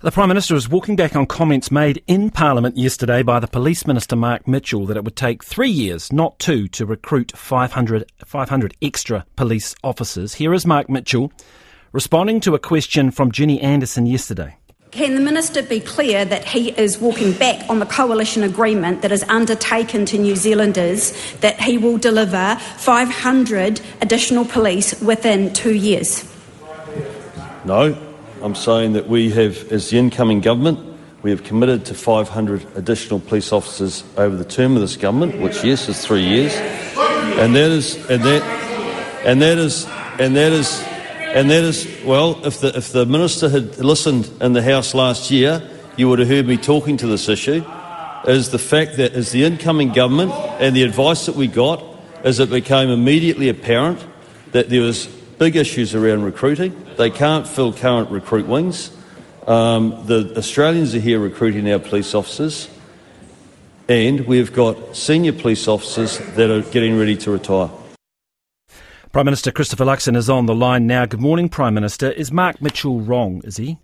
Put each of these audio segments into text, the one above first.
The Prime Minister is walking back on comments made in Parliament yesterday by the Police Minister Mark Mitchell that it would take three years, not two, to recruit 500, 500 extra police officers. Here is Mark Mitchell responding to a question from Ginny Andersen yesterday. Can the Minister be clear that he is walking back on the coalition agreement that is undertaken to New Zealanders that he will deliver 500 additional police within two years? No, I'm saying that we have, as the incoming government, we have committed to 500 additional police officers over the term of this government, which yes is three years, and that is and that and that is and that is and that is well. If the if the minister had listened in the House last year, you would have heard me talking to this issue. Is the fact that as the incoming government and the advice that we got, as it became immediately apparent that there was big issues around recruiting. They can't fill current recruit wings. Um, the Australians are here recruiting our police officers, and we've got senior police officers that are getting ready to retire. Prime Minister Christopher Luxon is on the line now. Good morning, Prime Minister. Is Mark Mitchell wrong, is he?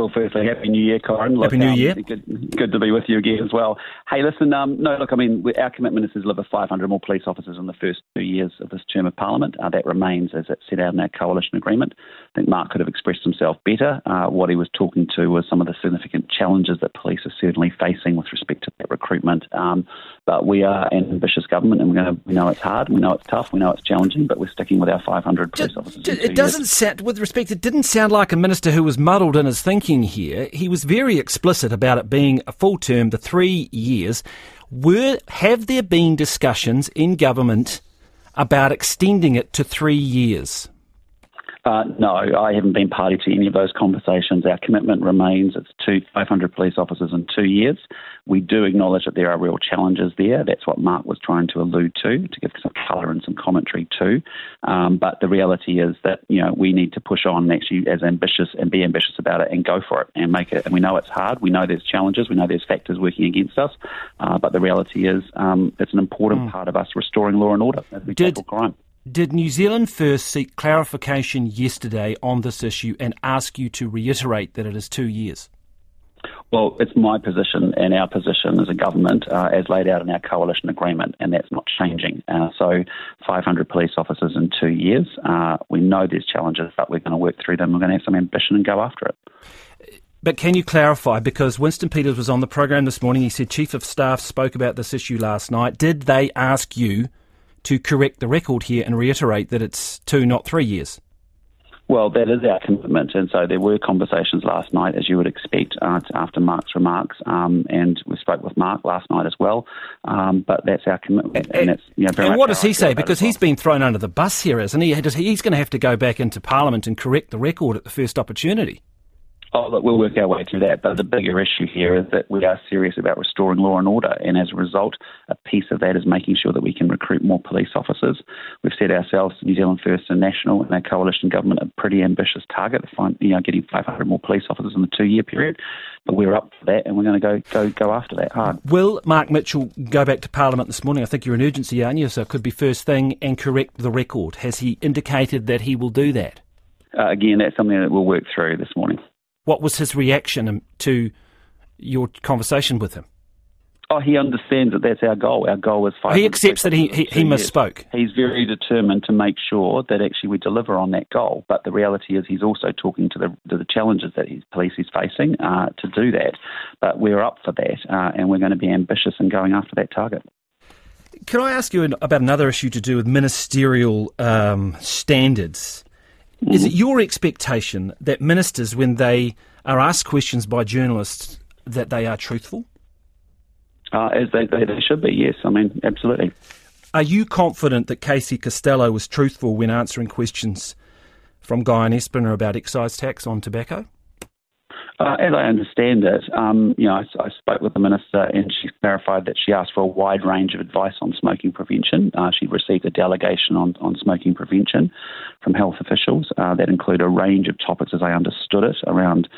Well, firstly, Happy New Year, Corin. Happy New Year. Good, good, to be with you again as well. Hey, listen, um, no, look, I mean, our commitment is to deliver 500 more police officers in the first two years of this term of Parliament. Uh, that remains as it's set out in our coalition agreement. I think Mark could have expressed himself better. Uh, what he was talking to was some of the significant challenges that police are certainly facing with respect to that recruitment. Um, but we are an ambitious government, and to, we know it's hard, we know it's tough, we know it's challenging, but we're sticking with our 500 police officers. it doesn't sound, with respect, it didn't sound like a minister who was muddled in his thinking here. He was very explicit about it being a full term, the three years. Were have there been discussions in government about extending it to three years? Uh, no, I haven't been party to any of those conversations. Our commitment remains it's two, 500 police officers in two years. We do acknowledge that there are real challenges there. That's what Mark was trying to allude to, to give some colour and some commentary to. Um, but the reality is that you know we need to push on and actually as ambitious and be ambitious about it and go for it and make it. And we know it's hard. We know there's challenges. We know there's factors working against us. Uh, but the reality is um, it's an important mm. part of us restoring law and order as we did, tackle crime. Did New Zealand First seek clarification yesterday on this issue and ask you to reiterate that it is two years? Well, it's my position and our position as a government, uh, as laid out in our coalition agreement, and that's not changing. Uh, so, 500 police officers in two years. Uh, we know there's challenges, but we're going to work through them. We're going to have some ambition and go after it. But can you clarify? Because Winston Peters was on the program this morning. He said Chief of Staff spoke about this issue last night. Did they ask you to correct the record here and reiterate that it's two, not three years? Well, that is our commitment, and so there were conversations last night, as you would expect, uh, after Mark's remarks, um, and we spoke with Mark last night as well. Um, but that's our commitment, and, and you know, and what does he say? Because he's been thrown under the bus here, isn't he? He's going to have to go back into Parliament and correct the record at the first opportunity. Oh, look, we'll work our way through that. But the bigger issue here is that we are serious about restoring law and order. And as a result, a piece of that is making sure that we can recruit more police officers. We've set ourselves, New Zealand First and National, and our coalition government, a pretty ambitious target of find, you know, getting 500 more police officers in the two year period. But we're up for that and we're going to go, go, go after that hard. Will Mark Mitchell go back to Parliament this morning? I think you're an urgency, aren't you? So it could be first thing and correct the record. Has he indicated that he will do that? Uh, again, that's something that we'll work through this morning. What was his reaction to your conversation with him? Oh, he understands that that's our goal. Our goal is five. He accepts that he, he, he misspoke. He's very determined to make sure that actually we deliver on that goal. But the reality is, he's also talking to the to the challenges that his police is facing uh, to do that. But we're up for that, uh, and we're going to be ambitious in going after that target. Can I ask you about another issue to do with ministerial um, standards? Is it your expectation that ministers, when they are asked questions by journalists, that they are truthful? Uh, as they, they, they should be, yes. I mean, absolutely. Are you confident that Casey Costello was truthful when answering questions from Guyon Espiner about excise tax on tobacco? Uh, as I understand it, um, you know, I, I, spoke with the minister and she clarified that she asked for a wide range of advice on smoking prevention. Uh, she received a delegation on, on smoking prevention from health officials uh, that include a range of topics, as I understood it, around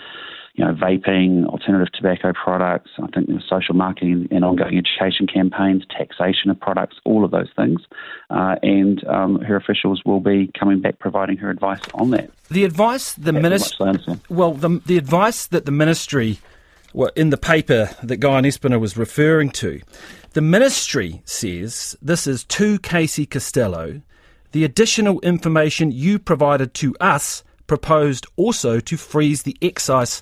you know, vaping, alternative tobacco products. I think social marketing and ongoing education campaigns, taxation of products, all of those things. Uh, and um, her officials will be coming back providing her advice on that. The advice the ministry, well, the, the advice that the ministry, well, in the paper that Guyon Espiner was referring to, the ministry says this is to Casey Costello. The additional information you provided to us proposed also to freeze the excise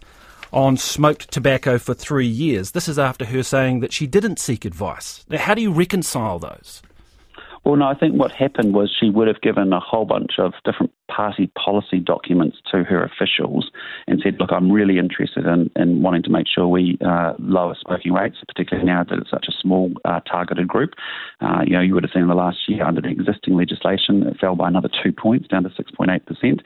on smoked tobacco for three years. This is after her saying that she didn't seek advice. Now, how do you reconcile those? Well, no, I think what happened was she would have given a whole bunch of different party policy documents to her officials and said, look, I'm really interested in, in wanting to make sure we uh, lower smoking rates, particularly now that it's such a small uh, targeted group. Uh, you know, you would have seen in the last year under the existing legislation, it fell by another two points down to 6.8%,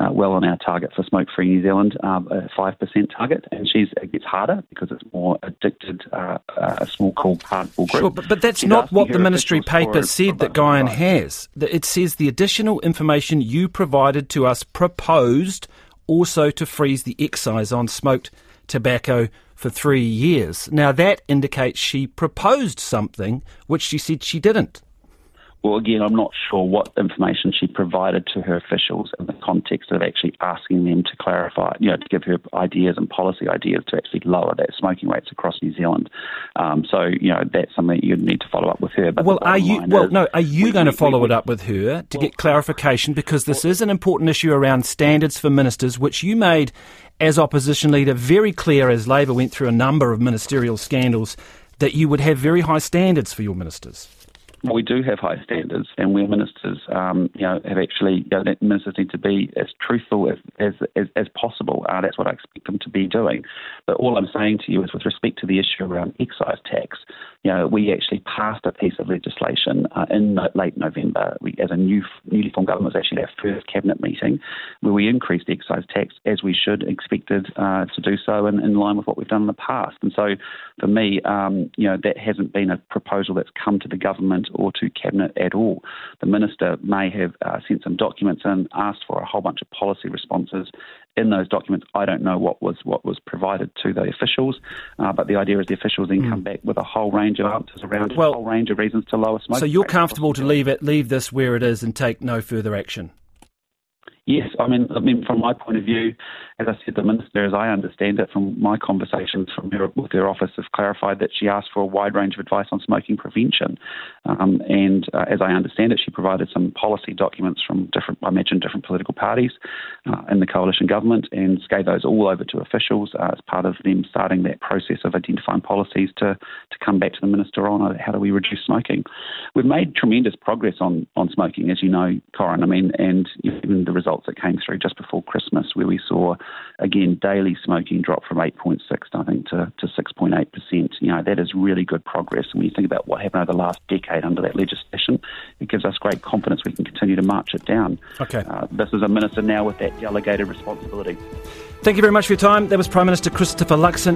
uh, well on our target for Smoke Free New Zealand, um, a 5% target. And she's, it gets harder because it's more addicted, uh, uh, a small, cool, hardball group. Sure, but, but that's she's not what the ministry paper said that Guyon has. It says the additional information you provide provided to us proposed also to freeze the excise on smoked tobacco for three years. Now, that indicates she proposed something which she said she didn't. Well, again, I'm not sure what information she provided to her officials in the context of actually asking them to clarify, you know, to give her ideas and policy ideas to actually lower that smoking rates across New Zealand. Um, so, you know, that's something you'd need to follow up with her. But well, are you? Well, is, no, are you going to follow we, it up with her to well, get clarification because this well, is an important issue around standards for ministers, which you made as opposition leader very clear as Labor went through a number of ministerial scandals that you would have very high standards for your ministers we do have high standards, and where ministers, um, you know, have actually, you know, ministers need to be as truthful as as, as, as possible. Uh, that's what I expect them to be doing. But all I'm saying to you is, with respect to the issue around excise tax, you know, we actually passed a piece of legislation uh, in no, late November. We, as a new newly formed government, was actually our first cabinet meeting where we increased the excise tax as we should expected uh, to do so, in, in line with what we've done in the past. And so, for me, um, you know, that hasn't been a proposal that's come to the government or to Cabinet at all. The Minister may have uh, sent some documents and asked for a whole bunch of policy responses. In those documents, I don't know what was what was provided to the officials, uh, but the idea is the officials then mm. come back with a whole range of answers around well, a whole range of reasons to lower smoke. So you're comfortable to leave it, leave this where it is, and take no further action. Yes, I mean, I mean, from my point of view, as I said, the minister, as I understand it from my conversations from her with her office, has clarified that she asked for a wide range of advice on smoking prevention, um, and uh, as I understand it, she provided some policy documents from different, I imagine, different political parties uh, in the coalition government, and gave those all over to officials uh, as part of them starting that process of identifying policies to to come back to the minister on how do we reduce smoking. We've made tremendous progress on on smoking, as you know, Corin. I mean, and even the results results that came through just before Christmas, where we saw, again, daily smoking drop from 8.6, I think, to, to 6.8%. You know, that is really good progress. And when you think about what happened over the last decade under that legislation, it gives us great confidence we can continue to march it down. Okay. Uh, this is a minister now with that delegated responsibility. Thank you very much for your time. That was Prime Minister Christopher Luxon.